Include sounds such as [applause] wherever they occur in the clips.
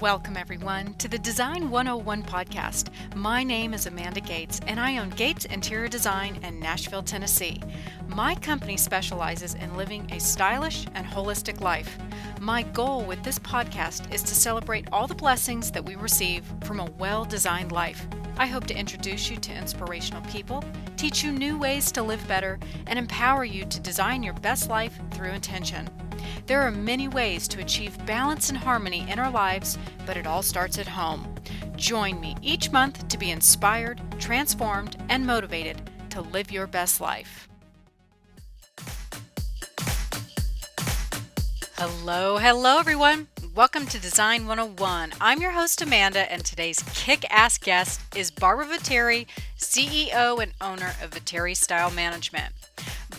Welcome, everyone, to the Design 101 podcast. My name is Amanda Gates, and I own Gates Interior Design in Nashville, Tennessee. My company specializes in living a stylish and holistic life. My goal with this podcast is to celebrate all the blessings that we receive from a well designed life. I hope to introduce you to inspirational people, teach you new ways to live better, and empower you to design your best life through intention. There are many ways to achieve balance and harmony in our lives, but it all starts at home. Join me each month to be inspired, transformed, and motivated to live your best life. Hello, hello, everyone. Welcome to Design 101. I'm your host, Amanda, and today's kick ass guest is Barbara Viteri, CEO and owner of Viteri Style Management.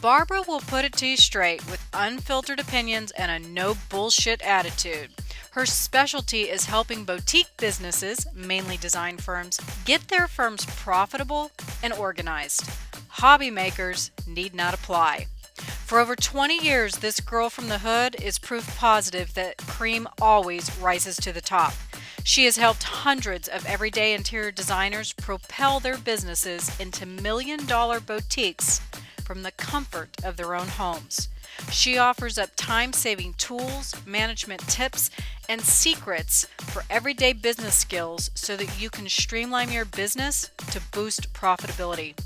Barbara will put it to you straight with unfiltered opinions and a no bullshit attitude. Her specialty is helping boutique businesses, mainly design firms, get their firms profitable and organized. Hobby makers need not apply. For over 20 years, this girl from the hood is proof positive that cream always rises to the top. She has helped hundreds of everyday interior designers propel their businesses into million dollar boutiques from the comfort of their own homes. She offers up time saving tools, management tips, and secrets for everyday business skills so that you can streamline your business to boost profitability.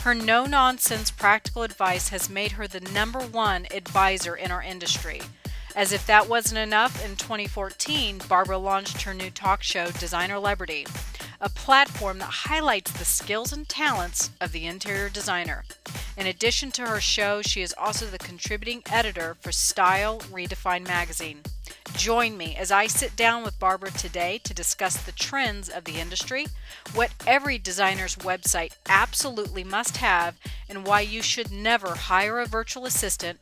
Her no nonsense practical advice has made her the number one advisor in our industry. As if that wasn't enough, in 2014, Barbara launched her new talk show, Designer Celebrity, a platform that highlights the skills and talents of the interior designer. In addition to her show, she is also the contributing editor for Style Redefined magazine. Join me as I sit down with Barbara today to discuss the trends of the industry, what every designer's website absolutely must have, and why you should never hire a virtual assistant.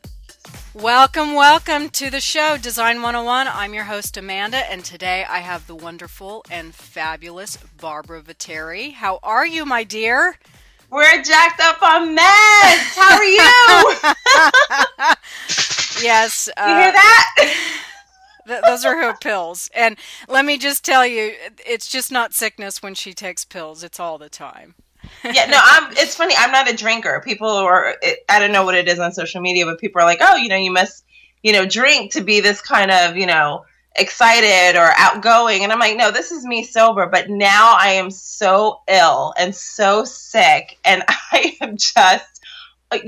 Welcome, welcome to the show, Design 101. I'm your host, Amanda, and today I have the wonderful and fabulous Barbara Viteri. How are you, my dear? We're jacked up on meds. How are you? [laughs] yes. Uh, [laughs] you hear that? [laughs] th- those are her pills. And let me just tell you, it's just not sickness when she takes pills. It's all the time. yeah, no, I'm. It's funny. I'm not a drinker. People are. I don't know what it is on social media, but people are like, "Oh, you know, you must, you know, drink to be this kind of, you know, excited or outgoing. And I'm like, no, this is me sober. But now I am so ill and so sick. And [laughs] I am just,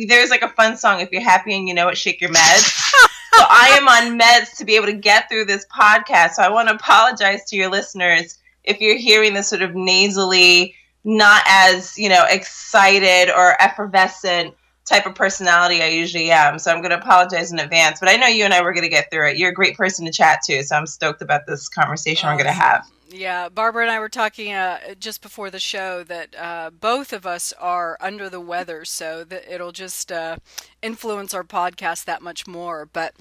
there's like a fun song. If you're happy and you know it, shake your meds. [laughs] so I am on meds to be able to get through this podcast. So I want to apologize to your listeners if you're hearing this sort of nasally, not as, you know, excited or effervescent type of personality I usually am. So I'm going to apologize in advance. But I know you and I were going to get through it. You're a great person to chat to. So I'm stoked about this conversation we're going to have. Yeah, Barbara and I were talking uh, just before the show that uh, both of us are under the weather, so that it'll just uh, influence our podcast that much more. But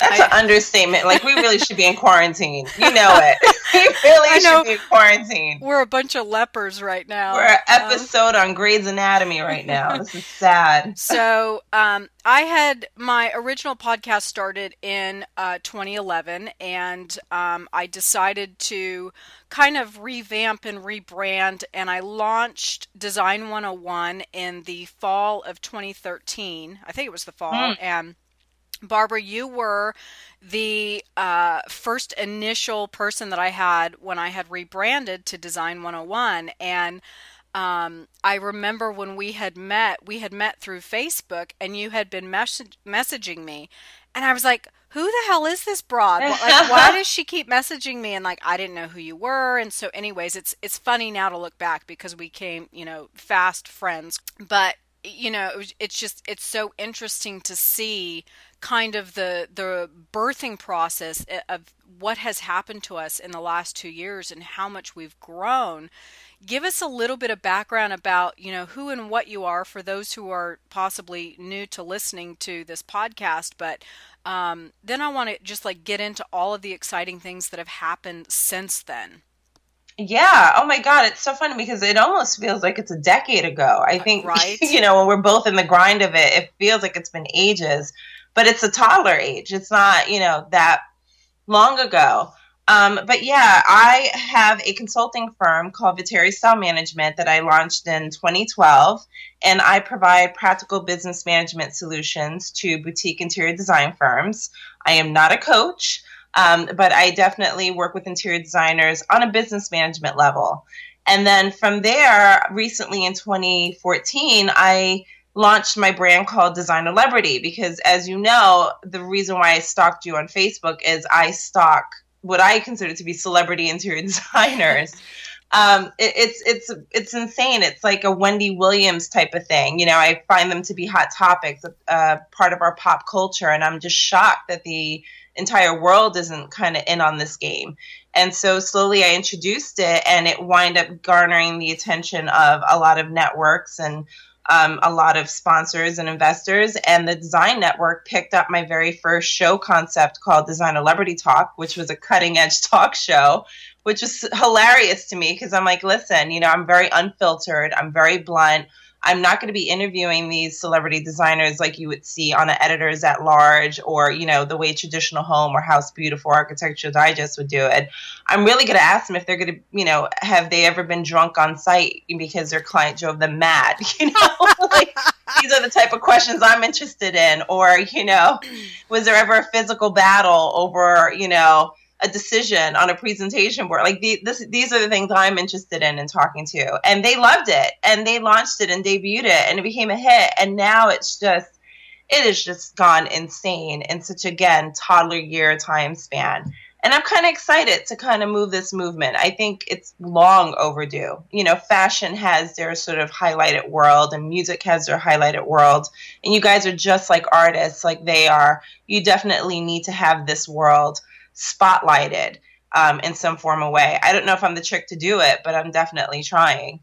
that's I, an understatement. Like we really should be in quarantine. You know it. [laughs] we really should be in quarantine. We're a bunch of lepers right now. We're an um, episode um, on Grey's Anatomy right now. This is sad. [laughs] So um, I had my original podcast started in uh, 2011, and um, I decided to kind of revamp and rebrand, and I launched Design 101 in the fall of 2013. I think it was the fall, mm. and Barbara, you were the uh, first initial person that I had when I had rebranded to Design 101. And um, I remember when we had met, we had met through Facebook, and you had been mes- messaging me. And I was like, who the hell is this broad? Like, why does she keep messaging me? And like, I didn't know who you were. And so, anyways, it's it's funny now to look back because we came, you know, fast friends. But you know, it's just it's so interesting to see kind of the the birthing process of what has happened to us in the last 2 years and how much we've grown give us a little bit of background about you know who and what you are for those who are possibly new to listening to this podcast but um, then i want to just like get into all of the exciting things that have happened since then yeah. Oh my God. It's so funny because it almost feels like it's a decade ago. I think, [laughs] right. you know, when we're both in the grind of it, it feels like it's been ages but it's a toddler age. It's not, you know, that long ago. Um, but yeah, I have a consulting firm called Viteri Style Management that I launched in 2012, and I provide practical business management solutions to boutique interior design firms. I am not a coach, um, but I definitely work with interior designers on a business management level. And then from there, recently in 2014, I launched my brand called Designer Celebrity because, as you know, the reason why I stalked you on Facebook is I stalk what I consider to be celebrity [laughs] interior designers. [laughs] Um, it, it's it's it's insane. It's like a Wendy Williams type of thing. You know, I find them to be hot topics, uh, part of our pop culture, and I'm just shocked that the entire world isn't kind of in on this game. And so slowly I introduced it, and it wind up garnering the attention of a lot of networks and um, a lot of sponsors and investors. And the Design Network picked up my very first show concept called Designer Celebrity Talk, which was a cutting edge [laughs] talk show, which was hilarious to me because I'm like, listen, you know, I'm very unfiltered, I'm very blunt. I'm not going to be interviewing these celebrity designers like you would see on an editors at large or, you know, the way traditional home or house beautiful architecture digest would do it. I'm really going to ask them if they're going to, you know, have they ever been drunk on site because their client drove them mad, [laughs] you know? like, these are the type of questions I'm interested in. Or, you know, was there ever a physical battle over, you know, a decision on a presentation board. Like the, this, these are the things I'm interested in and talking to. And they loved it and they launched it and debuted it and it became a hit. And now it's just, it has just gone insane in such again toddler year time span. And I'm kind of excited to kind of move this movement. I think it's long overdue. You know, fashion has their sort of highlighted world and music has their highlighted world. And you guys are just like artists, like they are. You definitely need to have this world spotlighted um, in some form of way. I don't know if I'm the trick to do it, but I'm definitely trying.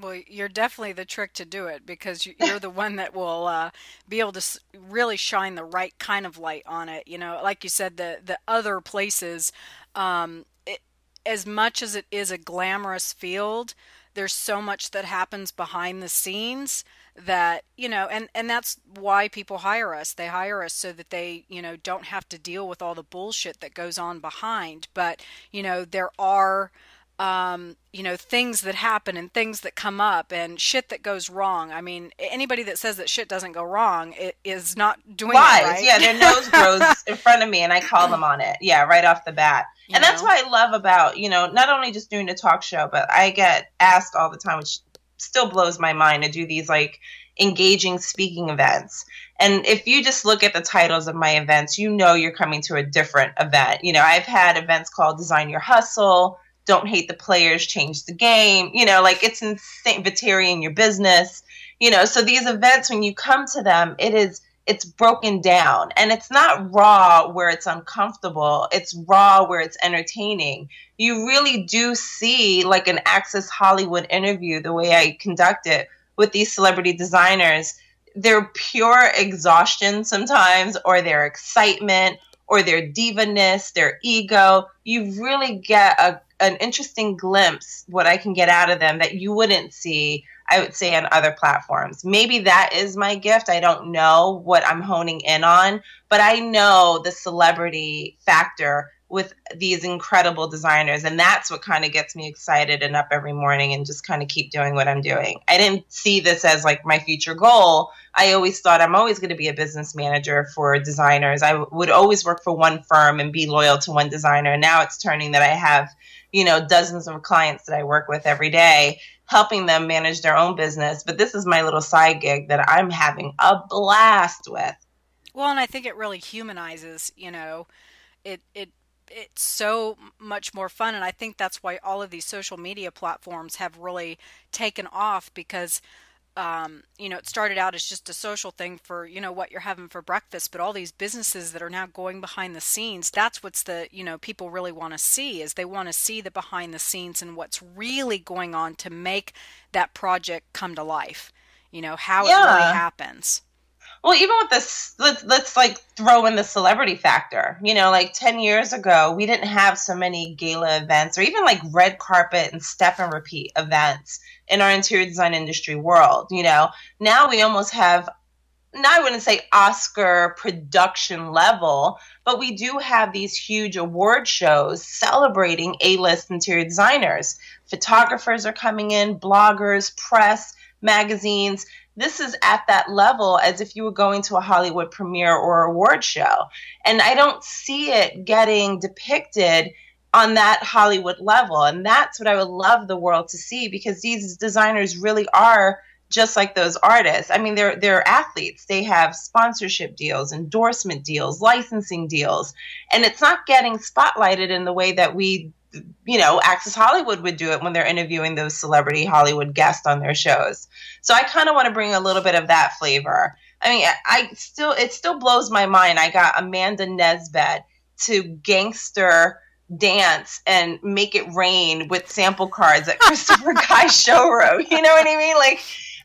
Well, you're definitely the trick to do it because you're the one that will uh, be able to really shine the right kind of light on it. You know, like you said, the the other places, um, it, as much as it is a glamorous field, there's so much that happens behind the scenes that you know and and that's why people hire us. They hire us so that they you know don't have to deal with all the bullshit that goes on behind. But you know there are um, you know things that happen and things that come up and shit that goes wrong. I mean, anybody that says that shit doesn't go wrong is not doing Lies. Right. Yeah, their [laughs] nose grows in front of me, and I call them on it. Yeah, right off the bat. You and know? that's what I love about you know not only just doing a talk show, but I get asked all the time, which still blows my mind to do these like engaging speaking events. And if you just look at the titles of my events, you know you're coming to a different event. You know, I've had events called Design Your Hustle, Don't Hate the Players, Change the Game. You know, like it's insane, Viteri in your business. You know, so these events, when you come to them, it is it's broken down and it's not raw where it's uncomfortable it's raw where it's entertaining you really do see like an access hollywood interview the way i conduct it with these celebrity designers their pure exhaustion sometimes or their excitement or their divaness their ego you really get a, an interesting glimpse what i can get out of them that you wouldn't see I would say on other platforms. Maybe that is my gift. I don't know what I'm honing in on, but I know the celebrity factor with these incredible designers and that's what kind of gets me excited and up every morning and just kind of keep doing what I'm doing. I didn't see this as like my future goal. I always thought I'm always going to be a business manager for designers. I would always work for one firm and be loyal to one designer. And Now it's turning that I have, you know, dozens of clients that I work with every day helping them manage their own business. But this is my little side gig that I'm having a blast with. Well, and I think it really humanizes, you know, it, it, it's so much more fun. And I think that's why all of these social media platforms have really taken off because um, you know, it started out as just a social thing for, you know, what you're having for breakfast, but all these businesses that are now going behind the scenes, that's what's the, you know, people really want to see is they want to see the behind the scenes and what's really going on to make that project come to life. You know, how yeah. it really happens. Well, even with this, let's, let's like throw in the celebrity factor. You know, like 10 years ago, we didn't have so many gala events or even like red carpet and step and repeat events in our interior design industry world. You know, now we almost have now I wouldn't say Oscar production level, but we do have these huge award shows celebrating A list interior designers. Photographers are coming in, bloggers, press, magazines. This is at that level as if you were going to a Hollywood premiere or award show. And I don't see it getting depicted on that Hollywood level. And that's what I would love the world to see because these designers really are just like those artists. I mean, they're they're athletes. They have sponsorship deals, endorsement deals, licensing deals, and it's not getting spotlighted in the way that we, you know, Access Hollywood would do it when they're interviewing those celebrity Hollywood guests on their shows. So I kind of want to bring a little bit of that flavor. I mean, I still it still blows my mind. I got Amanda Nisbet to gangster dance and make it rain with sample cards at [laughs] Christopher Guy showroom. You know what I mean? Like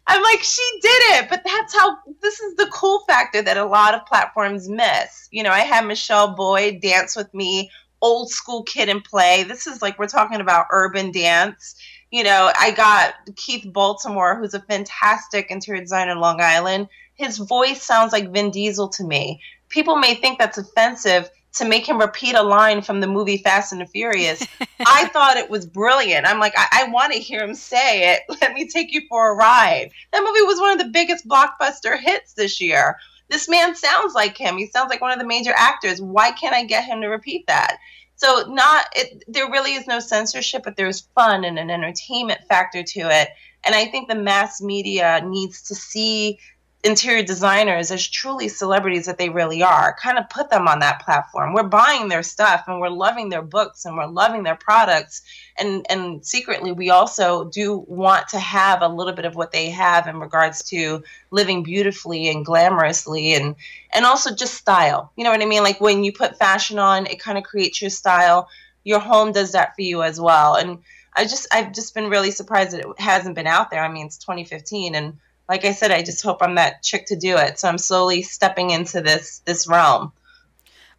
I'm like, she did it, but that's how this is the cool factor that a lot of platforms miss. You know, I had Michelle Boyd dance with me, old school kid and play. This is like we're talking about urban dance. You know, I got Keith Baltimore, who's a fantastic interior designer in Long Island. His voice sounds like Vin Diesel to me. People may think that's offensive, to make him repeat a line from the movie Fast and the Furious. [laughs] I thought it was brilliant. I'm like, I, I want to hear him say it. [laughs] Let me take you for a ride. That movie was one of the biggest blockbuster hits this year. This man sounds like him. He sounds like one of the major actors. Why can't I get him to repeat that? So not it, there really is no censorship, but there's fun and an entertainment factor to it. And I think the mass media needs to see interior designers as truly celebrities that they really are. Kind of put them on that platform. We're buying their stuff and we're loving their books and we're loving their products. And and secretly we also do want to have a little bit of what they have in regards to living beautifully and glamorously and and also just style. You know what I mean? Like when you put fashion on, it kind of creates your style. Your home does that for you as well. And I just I've just been really surprised that it hasn't been out there. I mean, it's 2015 and like I said, I just hope I'm that chick to do it. So I'm slowly stepping into this this realm.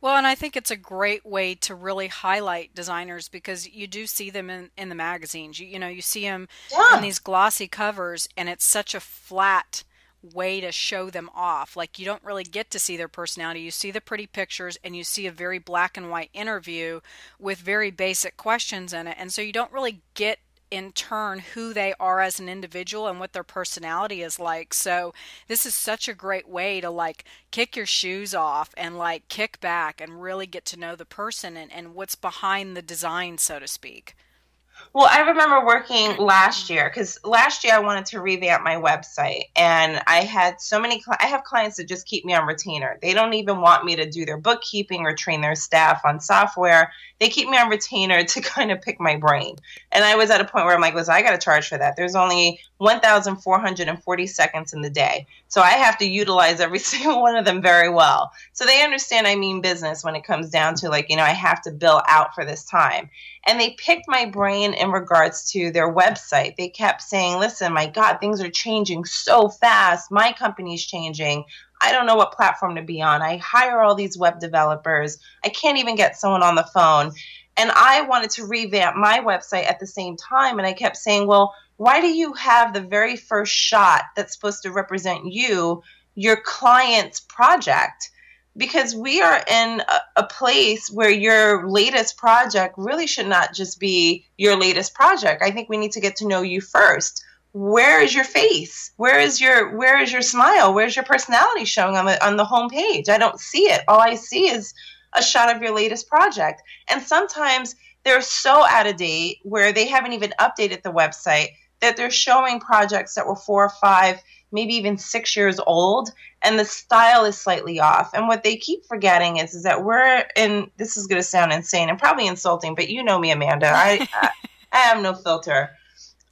Well, and I think it's a great way to really highlight designers because you do see them in, in the magazines. You, you know, you see them yeah. in these glossy covers, and it's such a flat way to show them off. Like, you don't really get to see their personality. You see the pretty pictures, and you see a very black and white interview with very basic questions in it. And so you don't really get in turn who they are as an individual and what their personality is like. So this is such a great way to like kick your shoes off and like kick back and really get to know the person and, and what's behind the design, so to speak. Well, I remember working last year because last year I wanted to revamp my website, and I had so many. Cl- I have clients that just keep me on retainer. They don't even want me to do their bookkeeping or train their staff on software. They keep me on retainer [laughs] to kind of pick my brain. And I was at a point where I'm like, listen, I got to charge for that. There's only 1,440 seconds in the day, so I have to utilize every [laughs] single one of them very well. So they understand I mean business when it comes down to like, you know, I have to bill out for this time and they picked my brain in regards to their website. They kept saying, listen, my God, things are changing so fast. My company's changing. I don't know what platform to be on. I hire all these web developers. I can't even get someone on the phone. And I wanted to revamp my website at the same time. And I kept saying, well, why do you have the very first shot that's supposed to represent you, your client's project? because we are in a, a, place where your latest project really should not just be your latest project. I think we need to get to know you first. Where is your face? Where is your where is your smile? Where's your personality showing on the on the home page? I don't see it. All I see is a shot of your latest project. And sometimes they're so out of date where they haven't even updated the website that they're showing projects that were four or five maybe even six years old, and the style is slightly off. And what they keep forgetting is, is that we're in. This is going to sound insane and probably insulting, but you know me, Amanda. I [laughs] I, I have no filter.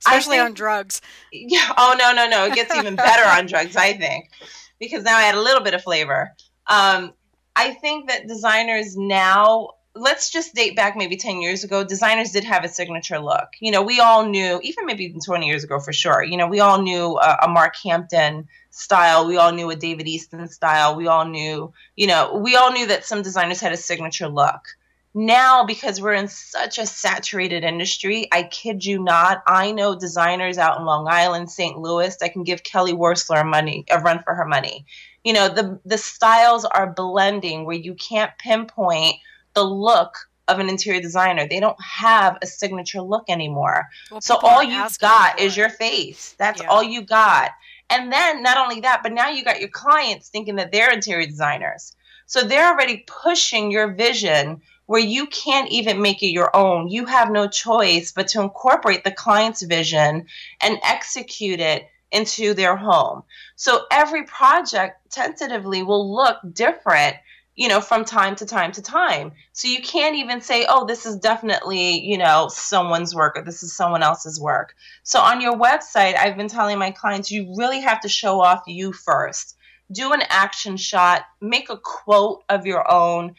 Especially think, on drugs. Yeah. Oh no no no! It gets even better on drugs. I think because now I add a little bit of flavor. Um, I think that designers now let's just date back maybe 10 years ago designers did have a signature look you know we all knew even maybe 20 years ago for sure you know we all knew a, a mark hampton style we all knew a david easton style we all knew you know we all knew that some designers had a signature look now because we're in such a saturated industry i kid you not i know designers out in long island st louis that can give kelly wearstler money a run for her money You know, the the styles are blending where you can't pinpoint the look of an interior designer. They don't have a signature look anymore. Well, so all you've got is your face. That's yeah. all you got. And then not only that, but now you got your clients thinking that they're interior designers. So they're already pushing your vision where you can't even make it your own. You have no choice but to incorporate the client's vision and execute it into their home. So every project tentatively will look different you know, from time to time to time. So you can't even say, oh, this is definitely, you know, someone's work or this is someone else's work. So on your website, I've been telling my clients, you really have to show off you first. Do an action shot, make a quote of your own.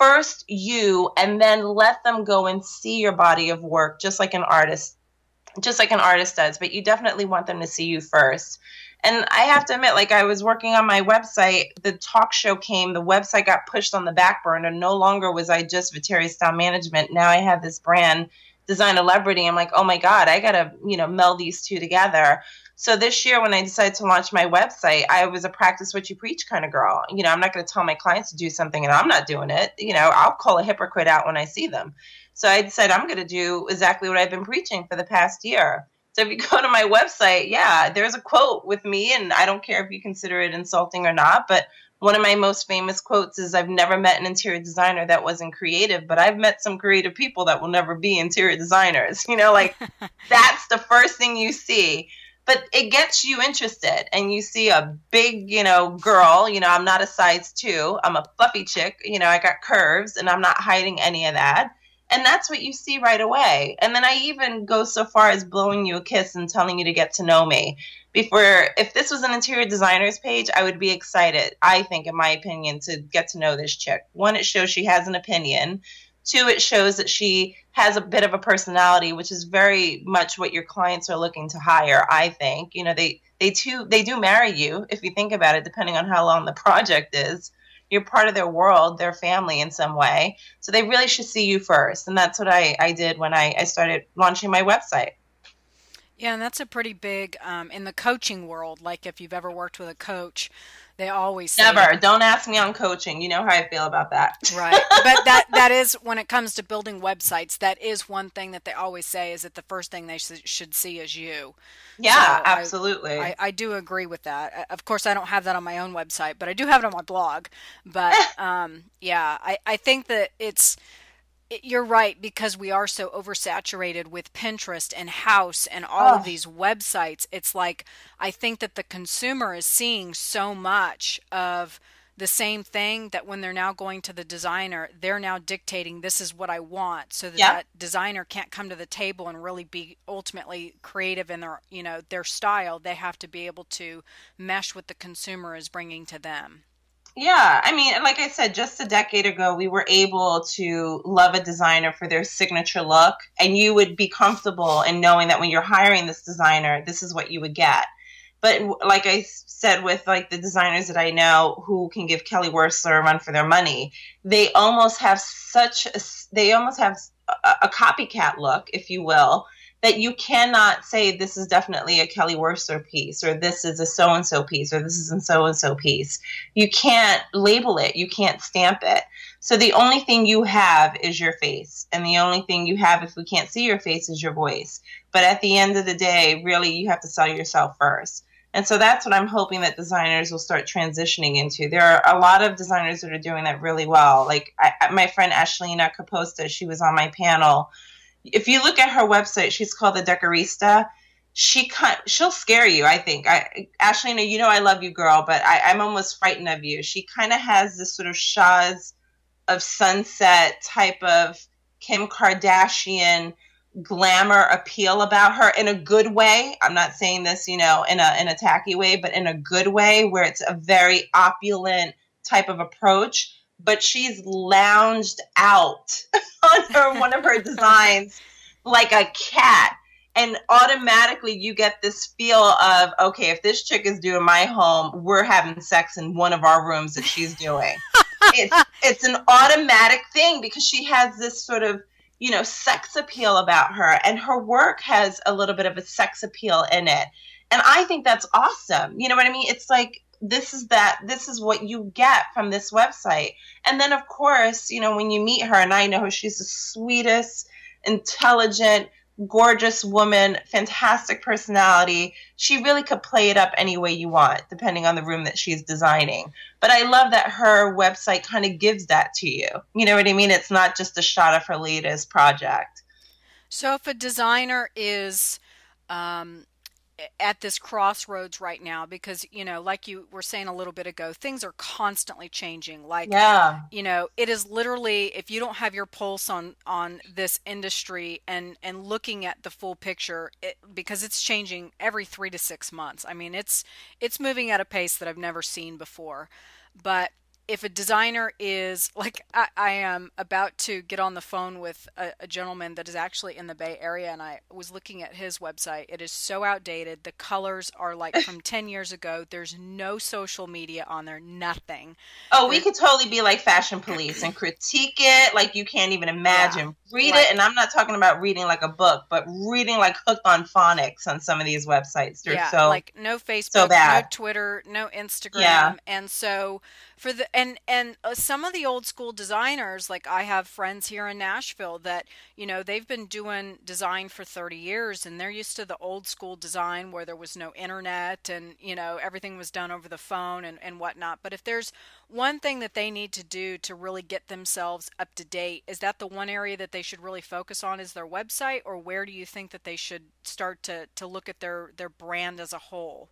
First, you, and then let them go and see your body of work, just like an artist, just like an artist does. But you definitely want them to see you first. And I have to admit, like I was working on my website, the talk show came, the website got pushed on the back burner. No longer was I just Viteri Style Management. Now I have this brand, Designer Celebrity. I'm like, oh my God, I gotta, you know, meld these two together. So this year, when I decided to launch my website, I was a practice what you preach kind of girl. You know, I'm not going to tell my clients to do something and I'm not doing it. You know, I'll call a hypocrite out when I see them. So I decided I'm going to do exactly what I've been preaching for the past year. So if you [laughs] go to my website, yeah, there's a quote with me, and I don't care if you consider it insulting or not, but one of my most famous quotes is I've never met an interior designer that wasn't creative, but I've met some creative people that will never be interior designers. [laughs] You know, like [laughs] that's the first thing you see. But it gets you interested, and you see a big, you know, girl. You know, I'm not a size two, I'm a fluffy chick. You know, I got curves, and I'm not hiding any of that and that's what you see right away. And then I even go so far as blowing you a kiss and telling you to get to know me. Before, if this was an interior designer's page, I would be excited, I think, in my opinion, to get to know this chick. One, it shows she has an opinion. Two, it shows that she has a bit of a personality, which is very much what your clients are looking to hire, I think. You know, they, they too they do marry you if you think about it, depending on how long the [laughs] project is you're part of their world, their family in some way. So they really should see you first. And that's what I, I did when I, I started launching my website. Yeah, and that's a pretty big um, in the coaching world. Like if you've ever worked with a coach, they always never. Don't ask me on coaching. You know how I feel about that. right, [laughs] but that that is when it comes to building websites. That is one thing that they always say is that the first thing they sh- should see is you. Yeah, so absolutely. I, I, I, do agree with that. Of course, I don't have that on my own website, but I do have it on my blog. But [laughs] um, yeah, I, I think that it's you're right because we are so oversaturated with Pinterest and Houzz and all oh. of these websites. It's like I think that the consumer is seeing so much of the same thing that when they're now going to the designer, they're now dictating this is what I want so that that designer can't come to the table and really be ultimately creative in their, you know, their style. They have to be able to mesh what the consumer is bringing to them. Yeah, I mean, like I said, just a decade ago, we were able to love a designer for their signature look, and you would be comfortable in knowing that when you're hiring this designer, this is what you would get. But like I said, with like the designers that I know who can give Kelly Wearstler a run for their money, they almost have such a, they almost have a, a copycat look, if you will, that you cannot say this is definitely a Kelly Wearstler piece or this is a so and so piece or this is a so and so piece. You can't label it, you can't stamp it. So the only thing you have is your face. And the only thing you have if we can't see your face is your voice. But at the end of the day, really you have to sell yourself first. And so that's what I'm hoping that designers will start transitioning into. There are a lot of designers that are doing that really well. Like I, my friend Ashlina Kaposta, she was on my panel if you look at her website, she's called the Decorista. She kind, she'll scare you. I think. I Ashley, you know I love you, girl, but I, I'm almost frightened of you. She kind of has this sort of Shahs of sunset type of Kim Kardashian glamour appeal about her in a good way. I'm not saying this, you know, in a in a tacky way, but in a good way where it's a very opulent type of approach but she's lounged out [laughs] on her one of her [laughs] designs like a cat. And automatically you get this feel of okay if this chick is doing my home we're having sex in one of our rooms that she's doing. [laughs] It's it's an automatic thing because she has this sort of you know sex appeal about her. And her work has a little bit of a sex appeal in it. And i think that's awesome. You know what i mean? It's like this is that this is what you get from this website. And then of course you know when you meet her and i know her she's the sweetest intelligent gorgeous woman fantastic personality. She really could play it up any way you want depending on the room that she's designing. But i love that her website kind of gives that to you. You know what i mean? It's not just a shot of her latest project. So if a designer is um, at this crossroads right now because you know like you were saying a little bit ago things are constantly changing. Like yeah. you know it is literally if you don't have your pulse on on this industry and and looking at the full picture it, because it's changing every 3 to 6 months. I mean it's it's moving at a pace that i've never seen before. But if a designer is like I, I, am about to get on the phone with a, a, gentleman that is actually in the bay area and i was looking at his website. It is so outdated. The colors are like from [laughs] 10 years ago. There's no social media on there. Nothing. Oh we could totally be like fashion police and [clears throat] critique it. Like you can't even imagine. Yeah, read like, it and i'm not talking about reading like a book but reading like hooked on phonics on some of these websites. They're yeah, so like no facebook so no twitter no instagram. Yeah. and so for the and and uh, some of the old school designers like i have friends here in nashville that you know they've been doing design for 30 years and they're used to the old school design where there was no internet and you know everything was done over the phone and, and whatnot. But if there's one thing that they need to do to really get themselves up to date is that the one area that they should really focus on is their website or where do you think that they should start to to look at their their brand as a whole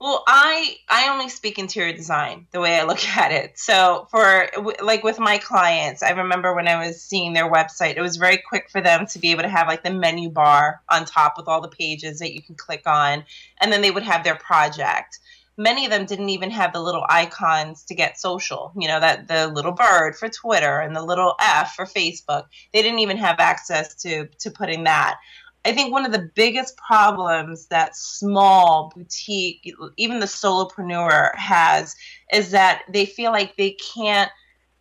well, I I only speak interior design the way I look [laughs] at it. So for like with my clients, I remember when I was seeing their website, it was very quick for them to be able to have like the menu bar on top with all the pages that you can click on, and then they would have their project. Many of them didn't even have the little icons to get social. You know that the little bird for Twitter and the little F for Facebook. They didn't even have access to to putting that. I think one of the biggest problems that small boutique, even the solopreneur has, is that they feel like they can't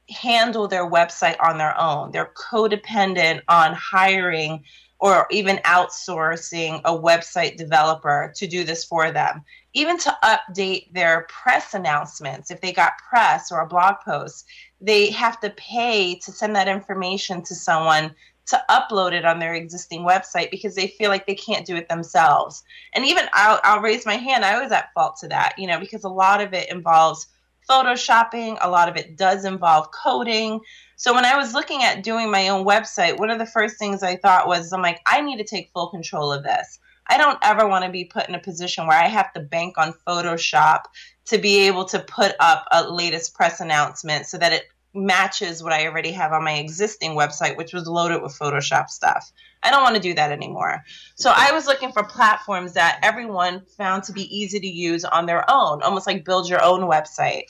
handle their website on their own. They're codependent on hiring or even outsourcing a website developer to do this for them. Even to update their press announcements, if they got press or a blog post, they have to pay to send that information to someone to upload it on their existing website because they feel like they can't do it themselves. And even I'll, I'll raise my hand, I was at fault to that, you know, because a lot of it involves photoshopping, a lot of it does involve coding. So when I was looking at doing my own website, one of the first things I thought was, I'm like, I need to take full control of this. I don't ever want to be put in a position where I have to bank on Photoshop to be able to put up a latest press announcement so that it matches what I already have on my existing website, which was loaded with Photoshop stuff. I don't want to do that anymore. So I was looking for platforms that everyone found to be easy to use on their own, almost like build your own website.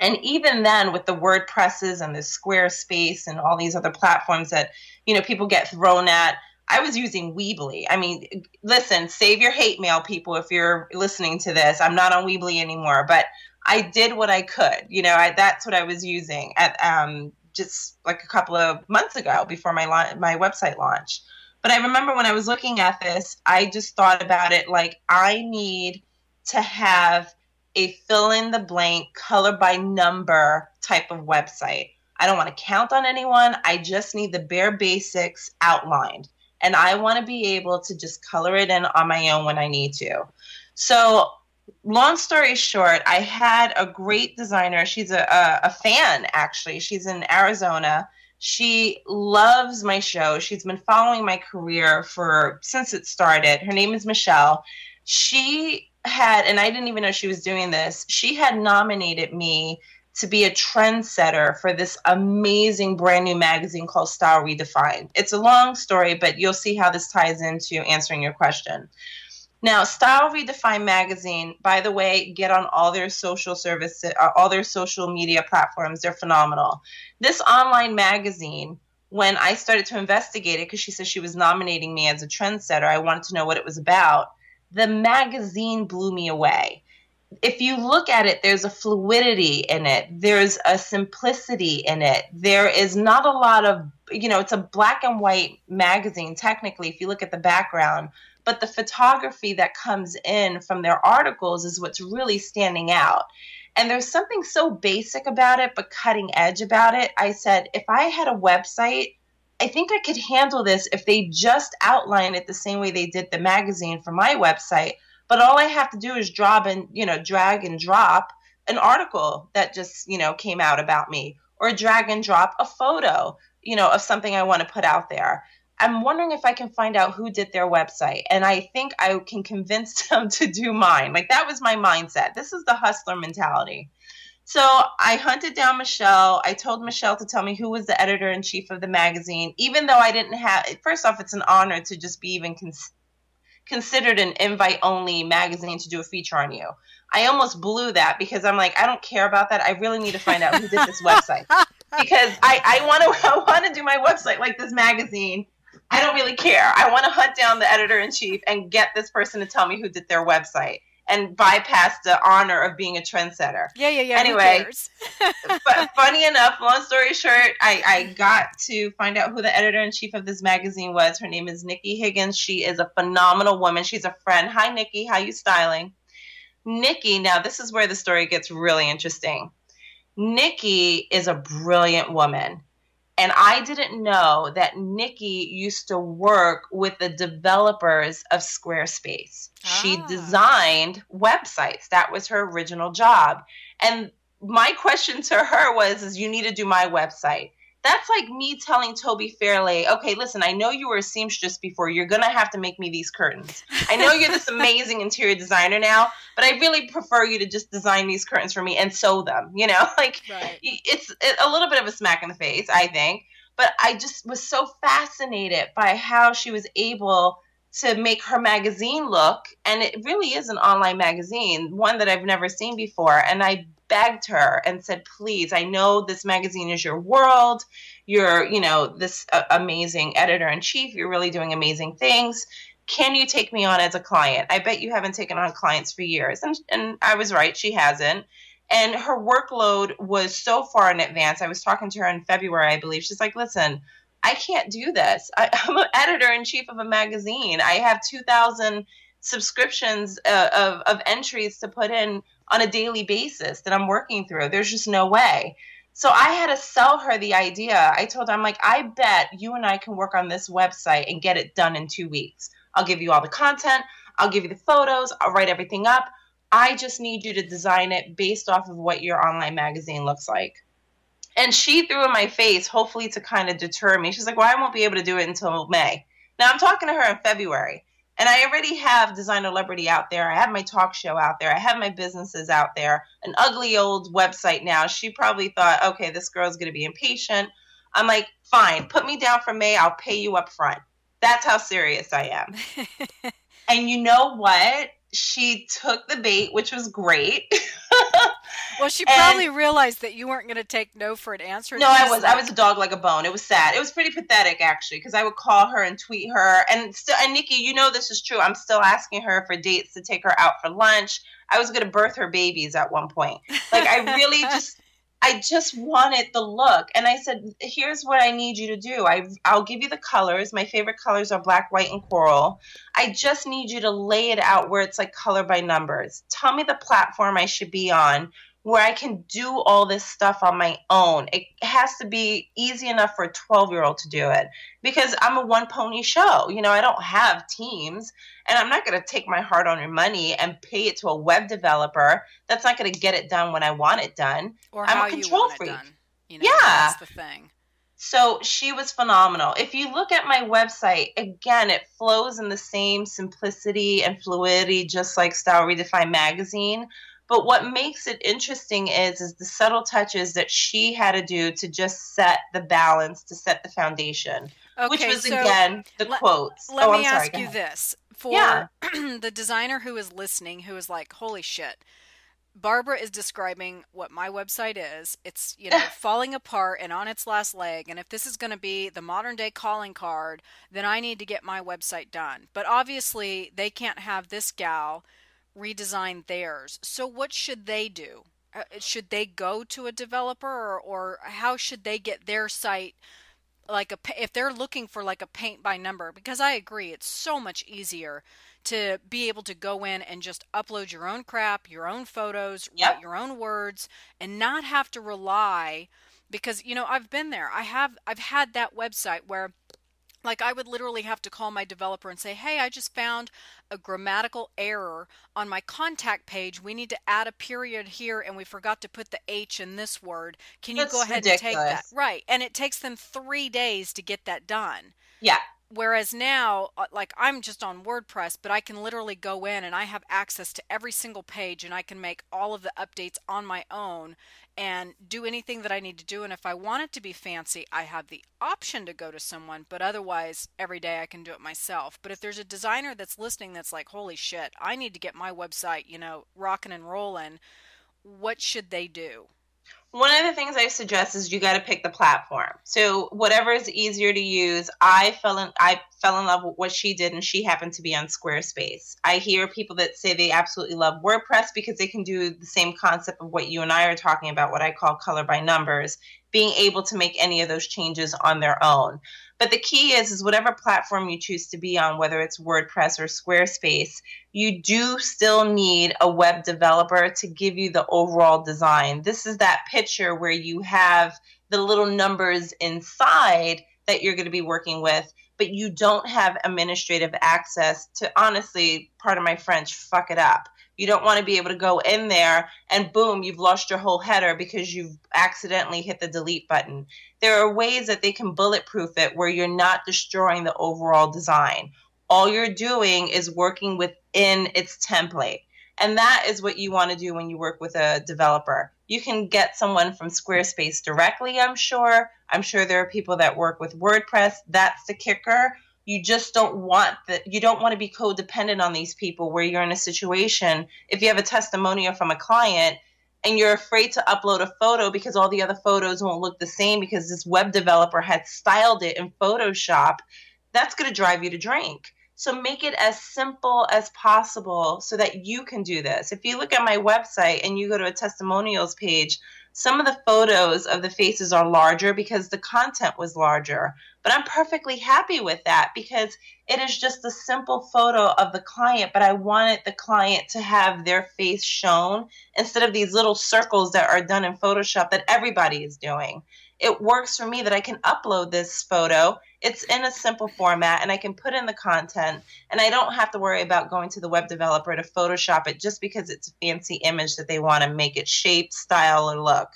And even then, with the WordPresses and the Squarespace and all these other platforms that you know people get thrown at, I was using Weebly. I mean, listen, save your hate mail, people, if you're listening to this. I'm not on Weebly anymore, but I did what I could. You know, I, that's what I was using at um, just like a couple of months ago before my la- my website launch. But I remember when I was looking at this, I just thought about it like I need to have a fill in the blank, color by number type of website. I don't want to count on anyone. I just need the bare basics outlined. And I want to be able to just color it in on my own when I need to. So long story short, I had a great designer. She's a, a, a, fan, actually. She's in Arizona. She loves my show. She's been following my career for since it started. Her name is Michelle. She had, and I didn't even know she was doing this. She had nominated me to be a trendsetter for this amazing brand new magazine called Style Redefined. It's a long story, but you'll see how this ties into answering your question. Now, Style Redefined magazine, by the way, get on all their social service, uh, all their social media platforms. They're phenomenal. This online magazine, when I started to investigate it, because she said she was nominating me as a trendsetter, I wanted to know what it was about. The magazine blew me away. If you look at it, there's a fluidity in it. There's a simplicity in it. There is not a lot of, you know, it's a black and white magazine, technically, if you look at the background. But the photography that comes in from their articles is what's really standing out. And there's something so basic about it, but cutting edge about it. I said, if I had a website, I think I could handle this if they just outline it the same way they did the magazine for my website but all I have to do is drop and, you know, drag and drop an article that just, you know, came out about me or drag and drop a photo, you know, of something I want to put out there. I'm wondering if I can find out who did their website. And I think I can convince [laughs] them to do mine. Like that was my mindset. This is the hustler mentality. So I hunted down Michelle. I told Michelle to tell me who was the editor in chief of the magazine, even though I didn't have, first off, it's an honor to just be even cons- considered an invite only magazine to do a feature on you. I almost blew that because I'm like, I don't care about that. I really need to find out who did this website [laughs] because I, I want to [laughs] I want to do my website like this magazine. I don't really care. I want to hunt down the editor in chief and get this person to tell me who did their website and bypass the honor of being a trendsetter. Yeah, yeah, yeah. Anyway, [laughs] but funny enough, long story short, I, I got to find out who the editor in chief of this magazine was. Her name is Nikki Higgins. She is a phenomenal woman. She's a friend. Hi, Nikki. How you styling? Nikki, now this is where the story gets really interesting. Nikki is a brilliant woman. And I didn't know that Nikki used to work with the developers of Squarespace. Ah. She designed websites. That was her original job. And my question to her was is you need to do my website that's like me telling Tobi Fairley, okay, listen, I know you were a seamstress before. You're going to have to make me these curtains. I know you're this [laughs] amazing interior designer now, but I really prefer you to just design these curtains for me and sew them. You know, [laughs] like right. it's a little bit of a smack in the face, I think. But I just was so fascinated by how she was able to make her magazine look. And it really is an online magazine, one that I've never seen before. And I begged her and said, please, I know this magazine is your world. You're, you know, this uh, amazing editor in chief. You're really doing amazing things. Can you take me on as a client? I bet you haven't taken on clients for years. And, and I was right, she hasn't. And her workload was so far in advance. I was talking to her in February, I believe. She's like, listen, I can't do this. I, [laughs] am an editor in chief of a magazine. I have 2,000 subscriptions uh, of, of entries to put in on a daily basis that I'm working through. There's just no way. So I had to sell her the idea. I told her, I'm like, I bet you and I can work on this website and get it done in two weeks. I'll give you all the content, I'll give you the photos, I'll write everything up. I just need you to design it based off of what your online magazine looks like. And she threw in my face, hopefully to kind of deter me. She's like, Well, I won't be able to do it until May. Now I'm talking to her in February. And I already have Designer Celebrity out there. I have my talk show out there. I have my businesses out there. An ugly old website now. She probably thought, okay, this girl's going to be impatient. I'm like, fine, put me down for May. I'll pay you up front. That's how serious I am. [laughs] and you know what? she took the bait, which was great. [laughs] [laughs] well, she probably and, realized that you weren't going to take no for an answer. No, I was. Like... I was a dog like a bone. It was sad. It was pretty pathetic, actually, because I would call her and tweet her, and still, and Nikki, you know this is true. I'm still asking her for dates to take her out for lunch. I was going to birth her babies at one point. Like, I really [laughs] just I just wanted the look. And I said, here's what I need you to do. I, I'll give you the colors. My favorite colors are black, white, and coral. I just need you to lay it out where it's like color by numbers. Tell me the platform I should be on where I can do all this stuff on my own. It has to be easy enough for a 12 year old to do it because I'm a one pony show. You know, I don't have teams and I'm not going to take my hard earned money and pay it to a web developer that's not going to get it done when I want it done. Or I'm a control freak. You know, yeah. That's the thing. So she was phenomenal. If you look at my website, again, it flows in the same simplicity and fluidity, just like Style Redefined magazine. But what makes it interesting is is the subtle touches that she had to do to just set the balance, to set the foundation. Okay, which was so again the quotes. Let oh, me sorry, ask you this. For yeah. [clears throat] the designer who is listening, who is like, holy shit, Barbara is describing what my website is. It's, you know, [laughs] falling apart and on its last leg. And if this is going to be the modern day calling card, then I need to get my website done. But obviously, they can't have this gal redesign theirs. So, what should they do? Uh, should they go to a developer or, or how should they get their site like a if they're looking for like a paint by number because I agree it's so much easier to be able to go in and just upload your own crap, your own photos, yep. write your own words and not have to rely because you know I've been there. I have I've had that website where like I would literally have to call my developer and say, "Hey, I just found a grammatical error on my contact page. We need to add a period here and we forgot to put the H in this word. Can you That's go ahead ridiculous. and take that?" Right. And it takes them 3 days to get that done. Yeah whereas now uh, like i'm just on wordpress but i can literally go in and i have access to every single page and i can make all of the updates on my own and do anything that i need to do. And if i want it to be fancy i have the option to go to someone but otherwise every day i can do it myself. But if there's a designer that's listening that's like holy shit i need to get my website you know rocking and rolling what should they do one of the things I suggest is you got to pick the platform. So whatever is easier to use. I fell in I fell in love with what she did, and she happened to be on Squarespace. I hear people that say they absolutely love WordPress because they can do the same concept of what you and I are talking about, what I call color by numbers, being able to make any of those changes on their own. But the key is is whatever platform you choose to be on, whether it's WordPress or Squarespace, you do still need a web developer to give you the overall design. This is that picture where you have the little numbers inside that you're going to be working with, but you don't have administrative access to honestly, part of my French, fuck it up. You don't want to be able to go in there and boom, you've lost your whole header because you've accidentally hit the delete button. There are ways that they can bulletproof it where you're not destroying the overall design. All you're doing is working within its template. And that is what you want to do when you work with a developer. You can get someone from Squarespace directly, I'm sure. I'm sure there are people that work with WordPress. That's the kicker you just don't want that you don't want to be codependent on these people where you're in a situation if you have a testimonial from a client and you're afraid to upload a photo because all the other photos won't look the same because this web developer had styled it in Photoshop, that's going to drive you to drink. So make it as simple as possible so that you can do this. If you look at my website and you go to a testimonials page, some of the photos of the faces are larger because the content was larger. But I'm perfectly happy with that because it is just a simple photo of the client, but I wanted the client to have their face shown instead of these little circles that are done in Photoshop that everybody is doing. It works for me that I can upload this photo. It's in a simple format and I can put in the content and I don't have to worry about going to the web developer to Photoshop it just because it's a fancy image that they want to make it shape, style, or look.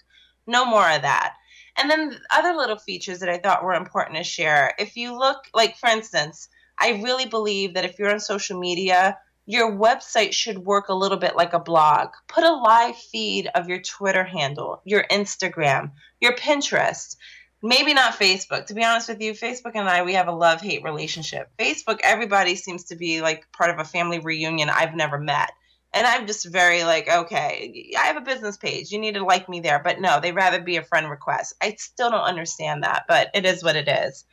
No more of that. And then other little features that I thought were important to share. If you look, like for instance, I really believe that if you're on social media, your website should work a little bit like a blog. Put a live feed of your Twitter handle, your Instagram, your Pinterest. Maybe not Facebook. To be honest with you, Facebook and I, we have a love hate relationship. Facebook, everybody seems to be like part of a family reunion I've never met. And I'm just very like, okay, I have a business page. You need to like me there. But no, they'd rather be a friend request. I still don't understand that, but it is what it is.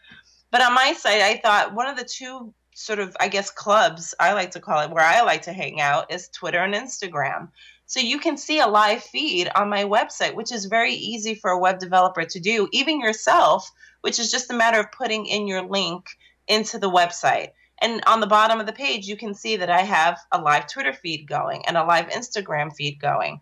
But on my site, I thought one of the two sort of, I guess, clubs, I like to call it, where I like to hang out is Twitter and Instagram. So you can see a live feed on my website, which is very easy for a web developer to do, even yourself, which is just a matter of putting in your link into the website. And on the bottom of the page, you can see that I have a live Twitter feed going and a live Instagram feed going.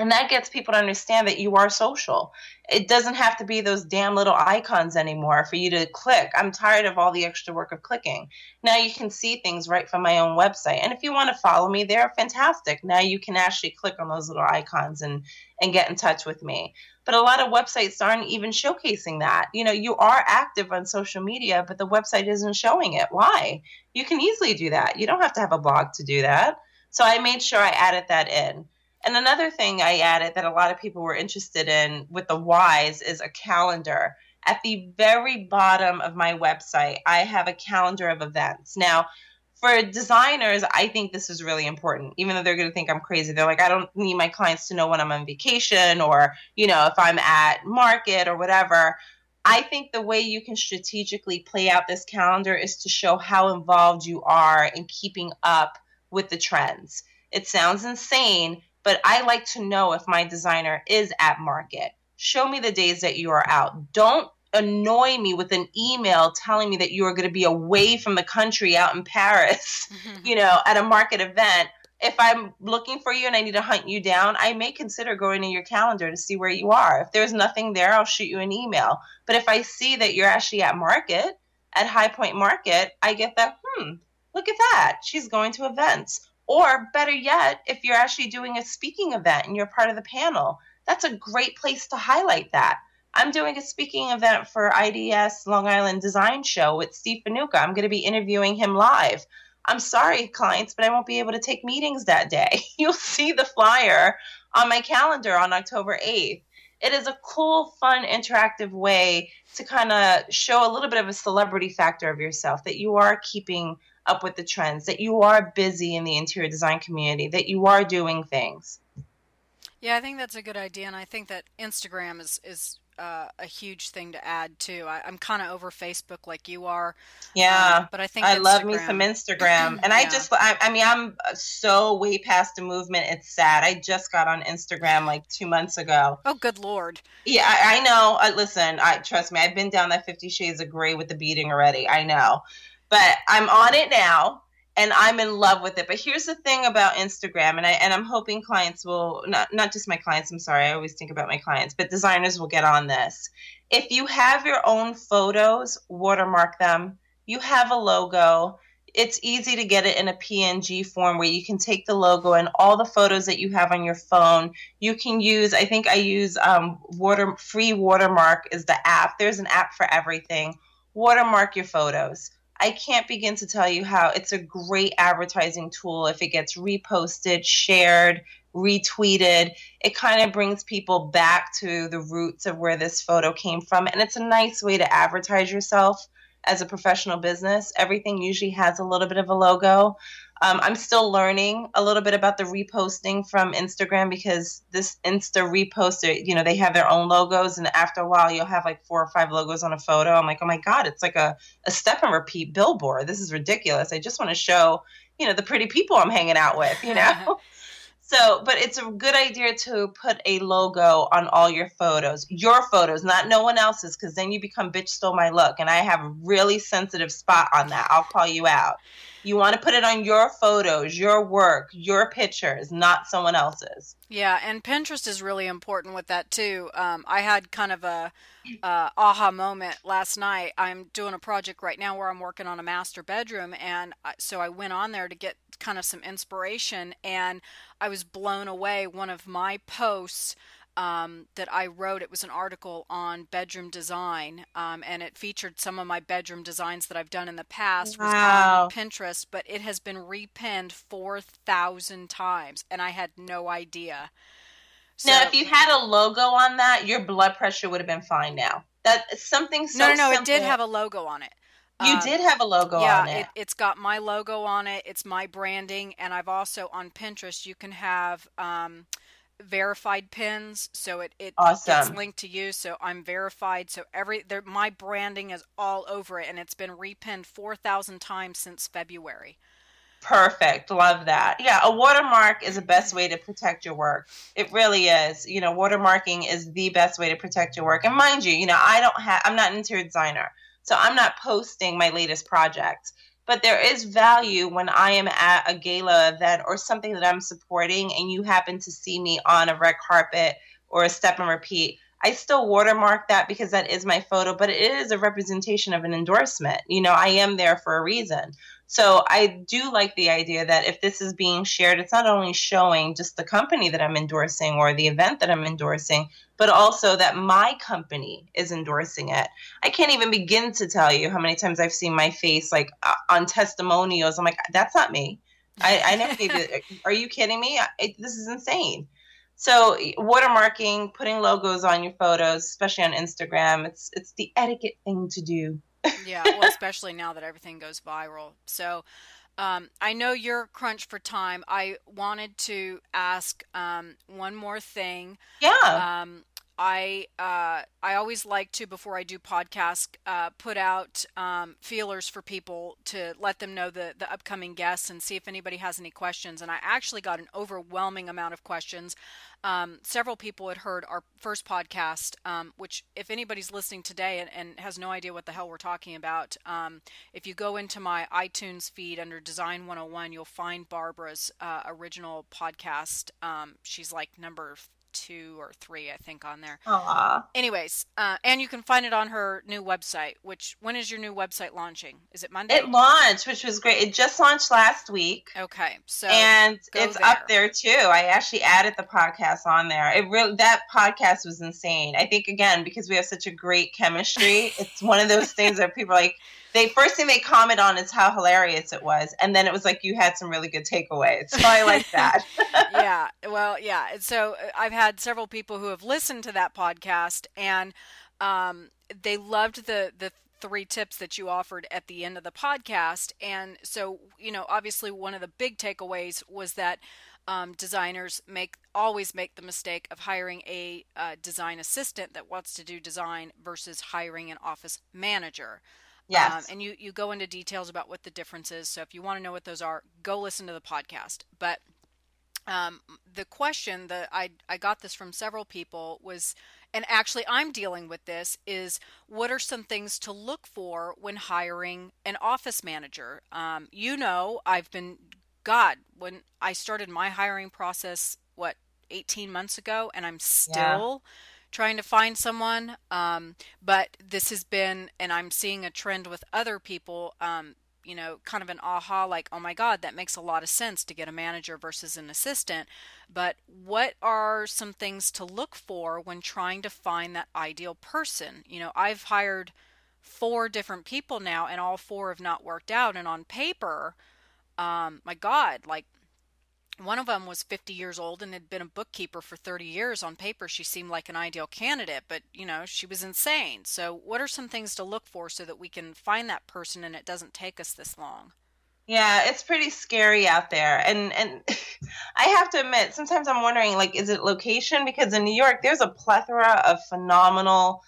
And that gets people to understand that you are social. It doesn't have to be those damn little icons anymore for you to click. I'm tired of all the extra work of clicking. Now you can see things right from my own website. And if you want to follow me there, fantastic. Now you can actually click on those little icons and, and get in touch with me. But a lot of websites aren't even showcasing that. You know, you are active on social media, but the website isn't showing it. Why? You can easily do that. You don't have to have a blog to do that. So I made sure I added that in. And another thing I added that a lot of people were interested in with the whys is a calendar. At the very bottom of my website, I have a calendar of events. Now, for designers, I think this is really important, even though they're going to think I'm crazy. They're like, I don't need my clients to know when I'm on vacation or, you know, if I'm at market or whatever. I think the way you can strategically play out this calendar is to show how involved you are in keeping up with the trends It sounds insane, but I like to know if my designer is at market. Show me the days that you are out. Don't annoy me with an email telling me that you are going to be away from the country out in Paris, [laughs] you know, at a market event. If I'm looking for you and I need to hunt you down, I may consider going in your calendar to see where you are. If there's nothing there, I'll shoot you an email. But if I see that you're actually at market, at High Point Market, I get that, hmm, look at that. She's going to events. Or better yet, if you're actually doing a speaking event and you're part of the panel, that's a great place to highlight that. I'm doing a speaking event for IDS Long Island Design Show with Steve Fanuka. I'm going to be interviewing him live. I'm sorry, clients, but I won't be able to take meetings that day. [laughs] You'll see the flyer on my calendar on October 8th. It is a cool, fun, interactive way to kind of show a little bit of a celebrity factor of yourself that you are keeping up with the trends, that you are busy in the interior design community, that you are doing things. Yeah, I think that's a good idea, and I think that Instagram is is uh, a huge thing to add too. I, am kind of over Facebook like you are. Yeah, um, but I think I Instagram... love me some Instagram, [clears throat] and yeah. I just I, I, mean I'm so way past the movement. It's sad. I just got on Instagram like two months ago. Oh, good lord. Yeah, I, I know. Uh, listen, I trust me. I've been down that Fifty Shades of Grey with the beating already. I know, but I'm on it now and I'm in love with it. But here's the thing about Instagram, and I and I'm hoping clients will not not just my clients. I'm sorry, I always think about my clients, but designers will get on this. If you have your own photos, watermark them. You have a logo. It's easy to get it in a PNG form where you can take the logo and all the photos that you have on your phone. You can use. I think I use um, water free watermark is the app. There's an app for everything. Watermark your photos I can't begin to tell you how it's a great advertising tool if it gets reposted, shared, retweeted. It kind of brings people back to the roots of where this photo came from. And it's a nice way to advertise yourself as a professional business. Everything usually has a little bit of a logo. Um, I'm still learning a little bit about the reposting from Instagram because this Insta reposter, you know, they have their own logos, and after a while, you'll have like four or five logos on a photo. I'm like, oh my god, it's like a, a step and repeat billboard. This is ridiculous. I just want to show, you know, the pretty people I'm hanging out with, you know. [laughs] So, but it's a good idea to put a logo on all your photos, your photos, not no one else's, because then you become bitch stole my look. And I have a really sensitive spot on that. I'll call you out. You want to put it on your photos, your work, your pictures, not someone else's. Yeah, and Pinterest is really important with that too. Um, I had kind of a uh, aha moment last night. I'm doing a project right now where I'm working on a master bedroom, and so I went on there to get kind of some inspiration, and I was blown away. One of my posts um, that I wrote. It was an article on bedroom design, um, and it featured some of my bedroom designs that I've done in the past. Wow. Was on Pinterest, but it has been repinned four thousand times, and I had no idea. So, now, if you had a logo on that, your blood pressure would have been fine. Now that something so no, no, no, simple. it did have a logo on it. You um, did have a logo yeah, on it. it. has got my logo on it. It's my branding, and I've also on Pinterest. You can have um, verified pins so it, it awesome. it's linked to you so i'm verified so every my branding is all over it and it's been repinned 4000 times since february. Perfect. Love that. Yeah a watermark is the best way to protect your work. It really is. You know watermarking is the best way to protect your work. And mind you you know i don't have i'm not an interior designer so i'm not posting my latest projects but there is value when I am at a gala event or something that I'm supporting and you happen to see me on a red carpet or a step and repeat. I still watermark that because that is my photo, but it is a representation of an endorsement. You know, I am there for a reason. So I do like the idea that if this is being shared, it's not only showing just the company that I'm endorsing or the event that I'm endorsing, but also that my company is endorsing it. I can't even begin to tell you how many times I've seen my face like uh, on testimonials. I'm like, that's not me. I, I never gave it. [laughs] Are you kidding me? I, this is insane. So watermarking, putting logos on your photos, especially on Instagram, it's it's the etiquette thing to do yeah, well, [laughs] especially now that everything goes viral. So, um, I know you're crunched for time. I wanted to ask um, one more thing. Yeah. Um, I uh, I always like to before I do podcasts uh, put out um, feelers for people to let them know the the upcoming guests and see if anybody has any questions. And I actually got an overwhelming amount of questions. Um, several people had heard our first podcast, um, which if anybody's listening today and, and, has no idea what the hell we're talking about, um, if you go into my iTunes feed under Design 101, you'll find Barbara's uh, original podcast. Um, she's like number two or three, I think, on there. Aww. Anyways, uh, and you can find it on her new website. Which when is your new website launching? Is it Monday? It launched, which was great. It just launched last week. Okay, so and it's there. up there too. I actually added the podcast on there. It really that podcast was insane. I think again because we have such a great chemistry, [laughs] it's one of those things that people are like they first thing they comment on is how hilarious it was, and then it was like you had some really good takeaways. So I like that. [laughs] yeah, well, yeah. So uh, I've had several people who have listened to that podcast, and um, they loved the the three tips that you offered at the end of the podcast. And so, you know, obviously, one of the big takeaways was that um, designers make always make the mistake of hiring a uh, design assistant that wants to do design versus hiring an office manager. Yes. Um, and you, you go into details about what the difference is. So if you want to know what those are, go listen to the podcast. But um, the question that I, I got this from several people was, and actually I'm dealing with this, is what are some things to look for when hiring an office manager? Um, you know, I've been, God, when I started my hiring process, what, 18 months ago, and I'm still. Yeah trying to find someone. Um, but this has been, and I'm seeing a trend with other people. Um, you know, kind of an aha, like, oh my God, that makes a lot of sense to get a manager versus an assistant. But what are some things to look for when trying to find that ideal person? You know, I've hired four different people now, and all four have not worked out. And on paper, um, my God, like one of them was 50 years old and had been a bookkeeper for 30 years. On paper, she seemed like an ideal candidate, but you know, she was insane. So, what are some things to look for so that we can find that person and it doesn't take us this long? Yeah, it's pretty scary out there. And and [laughs] I have to admit, sometimes I'm wondering like is it location because in New York there's a plethora of phenomenal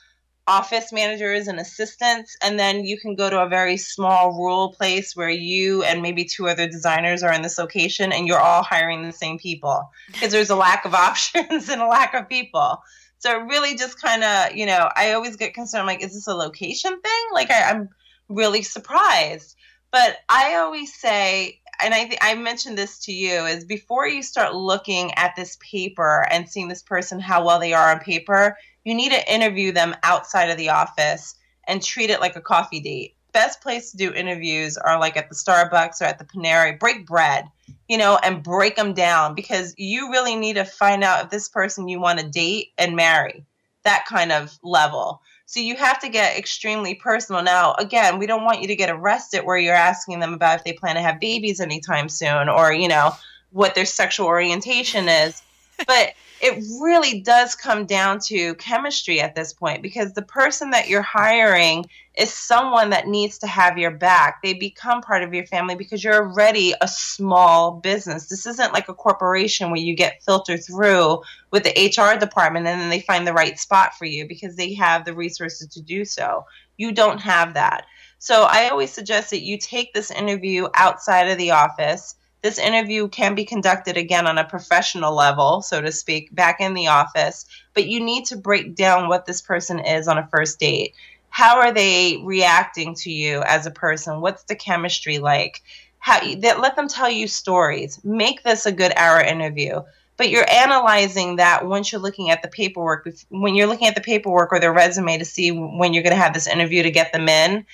office managers and assistants and then you can go to a very small rural place where you and maybe two other designers are in this location and you're all hiring the same people because there's a lack of [laughs] options and a lack of people. So it really just kind of you know i always get concerned like is this a location thing? Like I, i'm really surprised. But i always say and I, th- I mentioned this to you is before you start looking at this paper and seeing this person how well they are on paper you need to interview them outside of the office and treat it like a coffee date. Best place to do interviews are like at the Starbucks or at the Panera. Break bread, you know, and break them down because you really need to find out if this person you want to date and marry. That kind of level. So you have to get extremely personal. Now, again, we don't want you to get arrested where you're asking them about if they plan to have babies anytime soon or, you know, what their sexual orientation is. But it really does come down to chemistry at this point because the person that you're hiring is someone that needs to have your back. They become part of your family because you're already a small business. This isn't like a corporation where you get filtered through with the HR department and then they find the right spot for you because they have the resources to do so. You don't have that. So I always suggest that you take this interview outside of the office this interview can be conducted again on a professional level, so to speak, back in the office, but you need to break down what this person is on a first date. How are they reacting to you as a person? What's the chemistry like? How that let them tell you stories. Make this a good hour interview but you're analyzing that once you're looking at the paperwork when you're looking at the paperwork or their resume to see when you're going to have this interview to get them in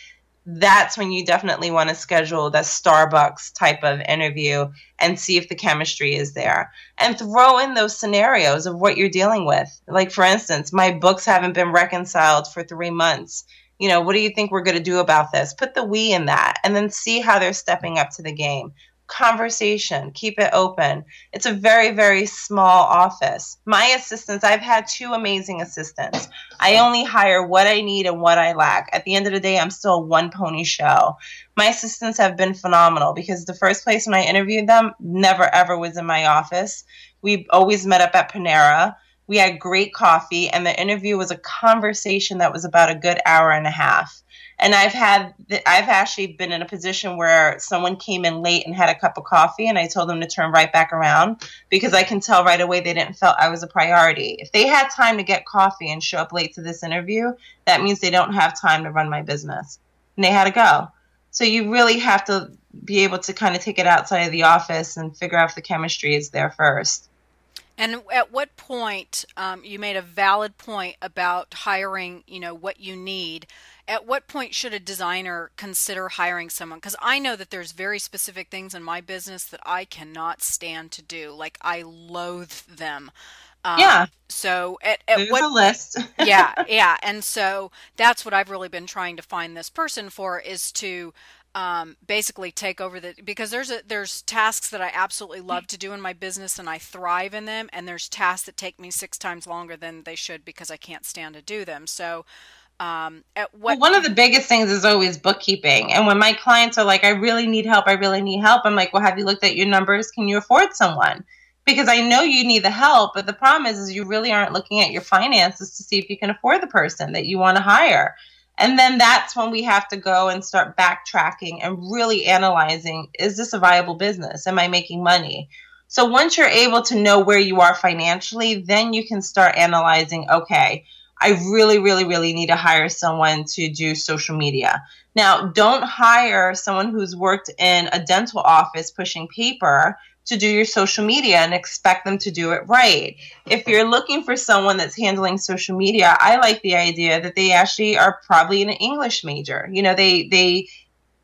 that's when you definitely want to schedule the Starbucks type of interview and see if the chemistry is there. And throw in those scenarios of what you're dealing with. Like, for instance, my books haven't been reconciled for three months. You know, what do you think we're going to do about this? Put the we in that and then see how they're stepping up to the game conversation, keep it open. It's a very, very small office. My assistants, I've had two amazing assistants. I only hire what I need and what I lack. At the end of the day, I'm still a one pony show. My assistants have been phenomenal because the first place when I interviewed them never ever was in my office. We always met up at Panera. We had great coffee, and the interview was a conversation that was about a good hour and a half. And I've had, I've actually been in a position where someone came in late and had a cup of coffee, and I told them to turn right back around because I can tell right away they didn't feel I was a priority. If they had time to get coffee and show up late to this interview, that means they don't have time to run my business. And they had to go. So you really have to be able to kind of take it outside of the office and figure out if the chemistry is there first. And at what point um, you made a valid point about hiring, you know, what you need. At what point should a designer consider hiring someone? Because I know that there's very specific things in my business that I cannot stand to do. Like I loathe them. Um, yeah. So at, at There's what a list? [laughs] yeah, [laughs] yeah, and so that's what I've really been trying to find this person for is to um, basically take over the because there's a there's tasks that I absolutely love to do in my business and I thrive in them, and there's tasks that take me six times longer than they should because I can't stand to do them. So. Um, at what well, one of the biggest things is always bookkeeping. And when my clients are like, I really need help, I really need help, I'm like, well, have you looked at your numbers? Can you afford someone? Because I know you need the help, but the problem is, is you really aren't looking at your finances to see if you can afford the person that you want to hire. And then that's when we have to go and start backtracking and really analyzing is this a viable business? Am I making money? So once you're able to know where you are financially, then you can start analyzing okay, I really, really, really need to hire someone to do social media. Now, don't hire someone who's worked in a dental office pushing paper to do your social media and expect them to do it right. If you're looking for someone that's handling social media, I like the idea that they actually are probably an English major. You know, they they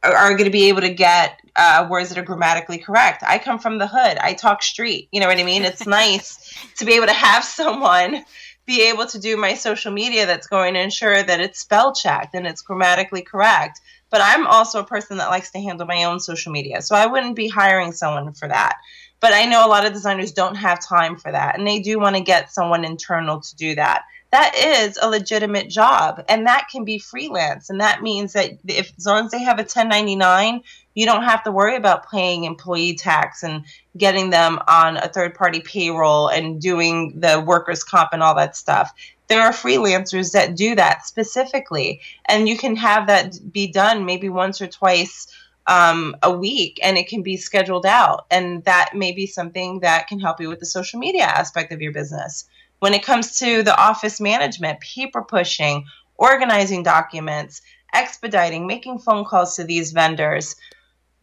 are going to be able to get uh, words that are grammatically correct. I come from the hood. I talk street. You know what I mean? It's [laughs] nice to be able to have someone be able to do my social media that's going to ensure that it's spell checked and it's grammatically correct. But I'm also a person that likes to handle my own social media. So I wouldn't be hiring someone for that. But I know a lot of designers don't have time for that and they do want to get someone internal to do that. That is a legitimate job and that can be freelance. And that means that if as long as they have a 1099, you don't have to worry about paying employee tax and getting them on a third party payroll and doing the workers' comp and all that stuff. There are freelancers that do that specifically and you can have that be done maybe once or twice um, a week and it can be scheduled out and that may be something that can help you with the social media aspect of your business. When it comes to the office management paper pushing organizing documents expediting making phone calls to these vendors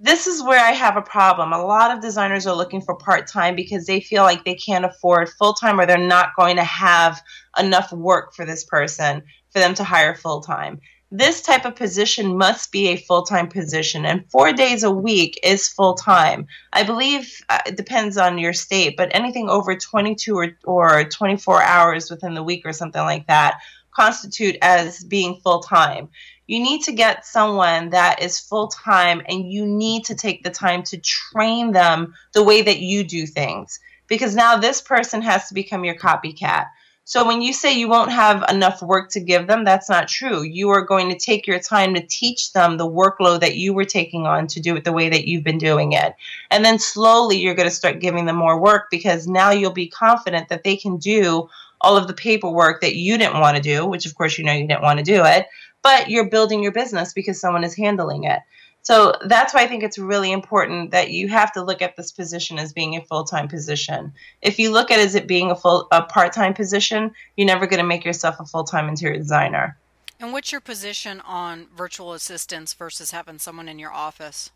this is where I have a problem. A lot of designers are looking for part time because they feel like they can't afford full time or they're not going to have enough work for this person for them to hire full time. This type of position must be a full time position, and four days a week is full time. I believe uh, it depends on your state, but anything over 22 or, or 24 hours within the week or something like that constitute as being full time you need to get someone that is full time and you need to take the time to train them the way that you do things because now this person has to become your copycat. So when you say you won't have enough work to give them, that's not true. You are going to take your time to teach them the workload that you were taking on to do it the way that you've been doing it. And then slowly you're going to start giving them more work because now you'll be confident that they can do all of the paperwork that you didn't want to do, which of course you know you didn't want to do it, but you're building your business because someone is handling it. So that's why I think it's really important that you have to look at this position as being a full-time position. If you look at it as it being a full a part-time position, you're never going to make yourself a full-time interior designer. And what's your position on virtual assistants versus having someone in your office?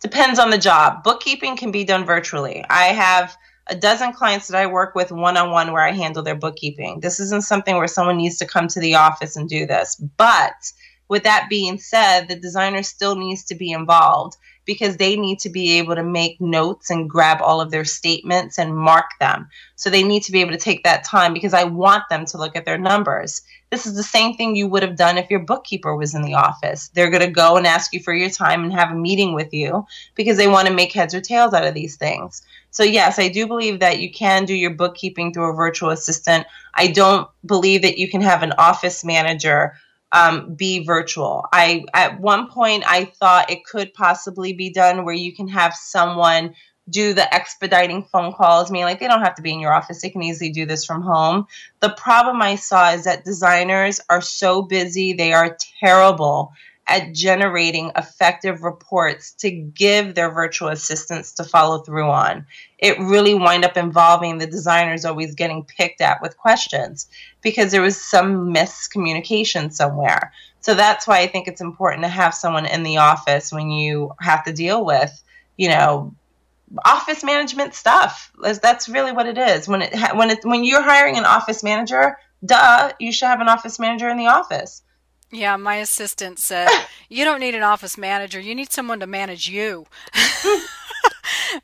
Depends on the job. Bookkeeping can be done virtually. I have a dozen clients that I work with one on one where I handle their bookkeeping. This isn't something where someone needs to come to the office and do this. But with that being said, the designer still needs to be involved because they need to be able to make notes and grab all of their statements and mark them. So they need to be able to take that time because I want them to look at their numbers. This is the same thing you would have done if your bookkeeper was in the office. They're going to go and ask you for your time and have a meeting with you because they want to make heads or tails out of these things. So, yes, I do believe that you can do your bookkeeping through a virtual assistant. I don't believe that you can have an office manager um, be virtual. I at one point I thought it could possibly be done where you can have someone do the expediting phone calls. I mean, like they don't have to be in your office. They can easily do this from home. The problem I saw is that designers are so busy. They are terrible at generating effective reports to give their virtual assistants to follow through on. It really wind up involving the designers always getting picked at with questions because there was some miscommunication somewhere. So that's why I think it's important to have someone in the office when you have to deal with, you know, office management stuff. That's really what it is. When it when it when you're hiring an office manager, duh, you should have an office manager in the office. Yeah, my assistant said, "You don't need an office manager. You need someone to manage you." [laughs]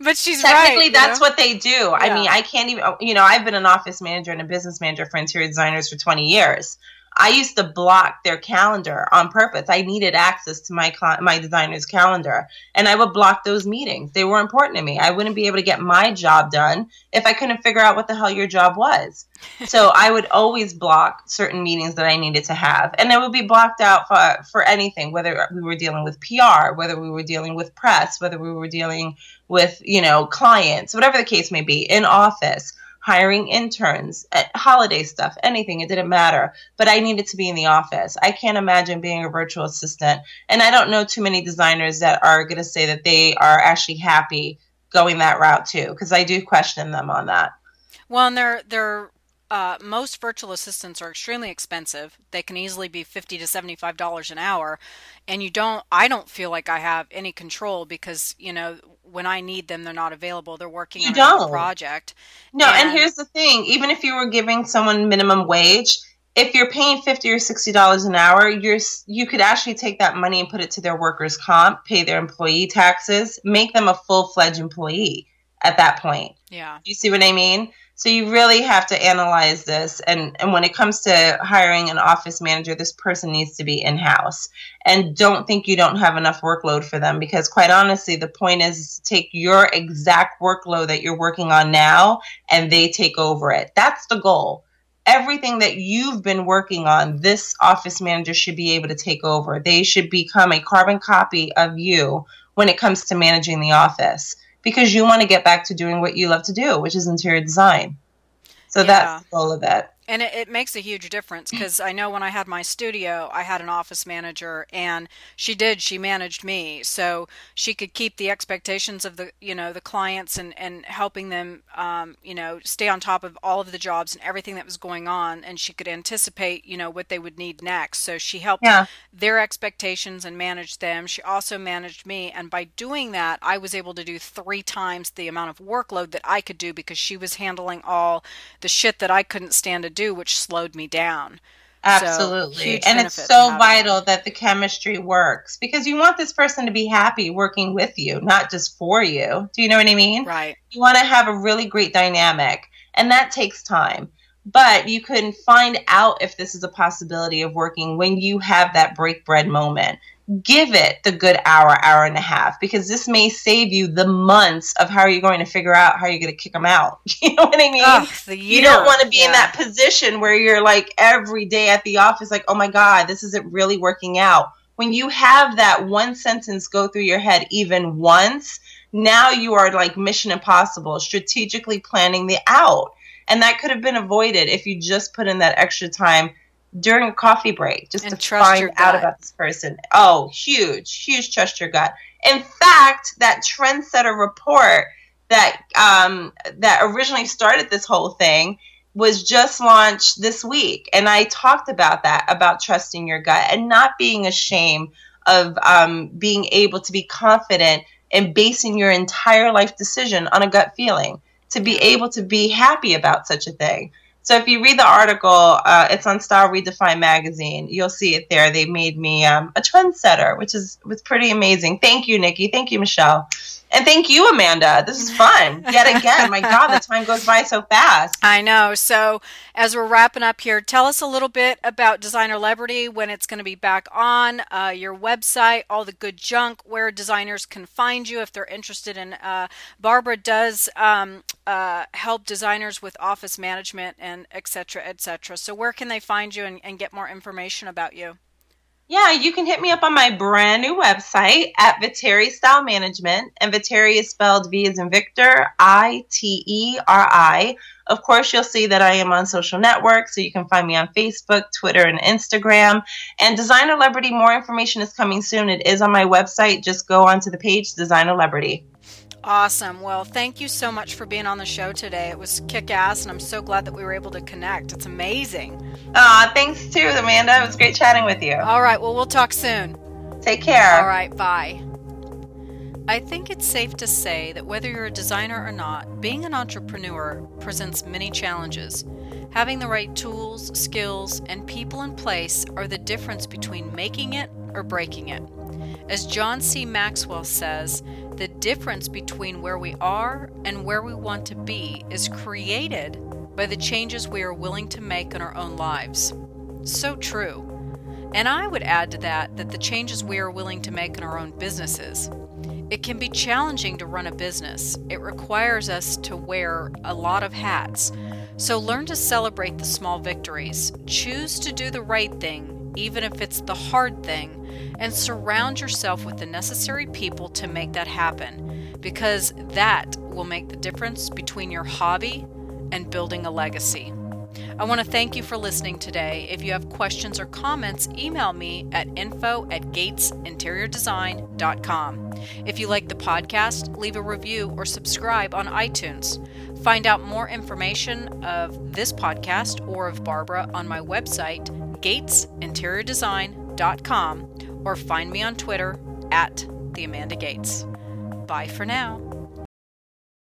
but she's technically right, that's know? what they do. Yeah. I mean, I can't even. You know, I've been an office manager and a business manager for interior designers for 20 years. I used to block their calendar on purpose. I needed access to my my designer's calendar, and I would block those meetings. They were important to me. I wouldn't be able to get my job done if I couldn't figure out what the hell your job was. [laughs] so I would always block certain meetings that I needed to have, and it would be blocked out for for anything, whether we were dealing with PR, whether we were dealing with press, whether we were dealing with you know clients, whatever the case may be, in office hiring interns, holiday stuff, anything. It didn't matter. But I needed to be in the office. I can't imagine being a virtual assistant. And I don't know too many designers that are going to say that they are actually happy going that route too, because I do question them on that. Well, and they're they're uh, most virtual assistants are extremely expensive. They can easily be fifty to seventy-five dollars an hour, and you don't. I don't feel like I have any control because you know when I need them, they're not available. They're working you on don't. a project. No, and, and here's the thing: even if you were giving someone minimum wage, if you're paying fifty or sixty dollars an hour, you're you could actually take that money and put it to their workers' comp, pay their employee taxes, make them a full fledged employee at that point. Yeah. You see what I mean? So you really have to analyze this. And, and when it comes to hiring an office manager, this person needs to be in house. And don't think you don't have enough workload for them because, quite honestly, the point is to take your exact workload that you're working on now and they take over it. That's the goal. Everything that you've been working on, this office manager should be able to take over. They should become a carbon copy of you when it comes to managing the office because you want to get back to doing what you love to do, which is interior design. So yeah. that's the goal of that and it, it, makes a huge difference because I know when I had my studio, I had an office manager, and she did. She managed me, so she could keep the expectations of the you know the clients and and helping them um, you know stay on top of all of the jobs and everything that was going on, and she could anticipate you know what they would need next. So she helped yeah. their expectations and managed them. She also managed me, and by doing that, I was able to do three times the amount of workload that I could do because she was handling all the shit that I couldn't stand to do do, which slowed me down. Absolutely. So, and it's so vital that the chemistry works because you want this person to be happy working with you, not just for you. Do you know what I mean? Right. You want to have a really great dynamic, and that takes time. But you can find out if this is a possibility of working when you have that break bread moment give it the good hour, hour and a half, because this may save you the months of how you're going to figure out how you're going to kick them out. [laughs] You know what I mean? Ugh, you don't want to be yeah. in that position where you're like every day at the office, like, oh my God, this isn't really working out. When you have that one sentence go through your head even once, now you are like mission impossible, strategically planning the out. And that could have been avoided if you just put in that extra time during a coffee break just and to find out about this person. Oh, huge, huge trust your gut. In fact, that trendsetter report that um, that originally started this whole thing was just launched this week, and I talked about that about trusting your gut and not being ashamed of um, being able to be confident and basing your entire life decision on a gut feeling to be able to be happy about such a thing. So if you read the article, uh, it's on Style Redefined magazine. You'll see it there. They made me um, a trendsetter, which is was pretty amazing. Thank you, Nikki. Thank you, Michelle. And thank you, Amanda. This is fun. Yet again, my God, the time goes by so fast. I know. So, as we're wrapping up here, tell us a little bit about Designer Celebrity, when it's going to be back on, uh, your website, all the good junk, where designers can find you if they're interested in. Uh, Barbara does um, uh, help designers with office management and etc. etc. So, where can they find you and, and get more information about you? Yeah, you can hit me up on my brand new website at Viteri Style Management. And Viteri is spelled V as in Victor, I T E R I. Of course, you'll see that I am on social networks, so you can find me on Facebook, Twitter, and Instagram. And Designer Celebrity, more information is coming soon. It is on my website. Just go onto the page, Designer Celebrity. Awesome. Well, thank you so much for being on the show today. It was kick ass, and I'm so glad that we were able to connect. It's amazing. Aw, thanks too, Amanda. It was great chatting with you. All right. Well, we'll talk soon. Take care. All right. Bye. I think it's safe to say that whether you're a designer or not, being an entrepreneur presents many challenges. Having the right tools, skills, and people in place are the difference between making it or breaking it. As John C. Maxwell says, the difference between where we are and where we want to be is created by the changes we are willing to make in our own lives. So true. And I would add to that that the changes we are willing to make in our own businesses. It can be challenging to run a business. It requires us to wear a lot of hats. So learn to celebrate the small victories. Choose to do the right thing, even if it's the hard thing, and surround yourself with the necessary people to make that happen because that will make the difference between your hobby and building a legacy. I want to thank you for listening today. If you have questions or comments, email me at info at gatesinteriordesign.com. If you like the podcast, leave a review or subscribe on iTunes. Find out more information of this podcast or of Barbara on my website, gatesinteriordesign.com, or find me on Twitter at the Amanda Gates. Bye for now.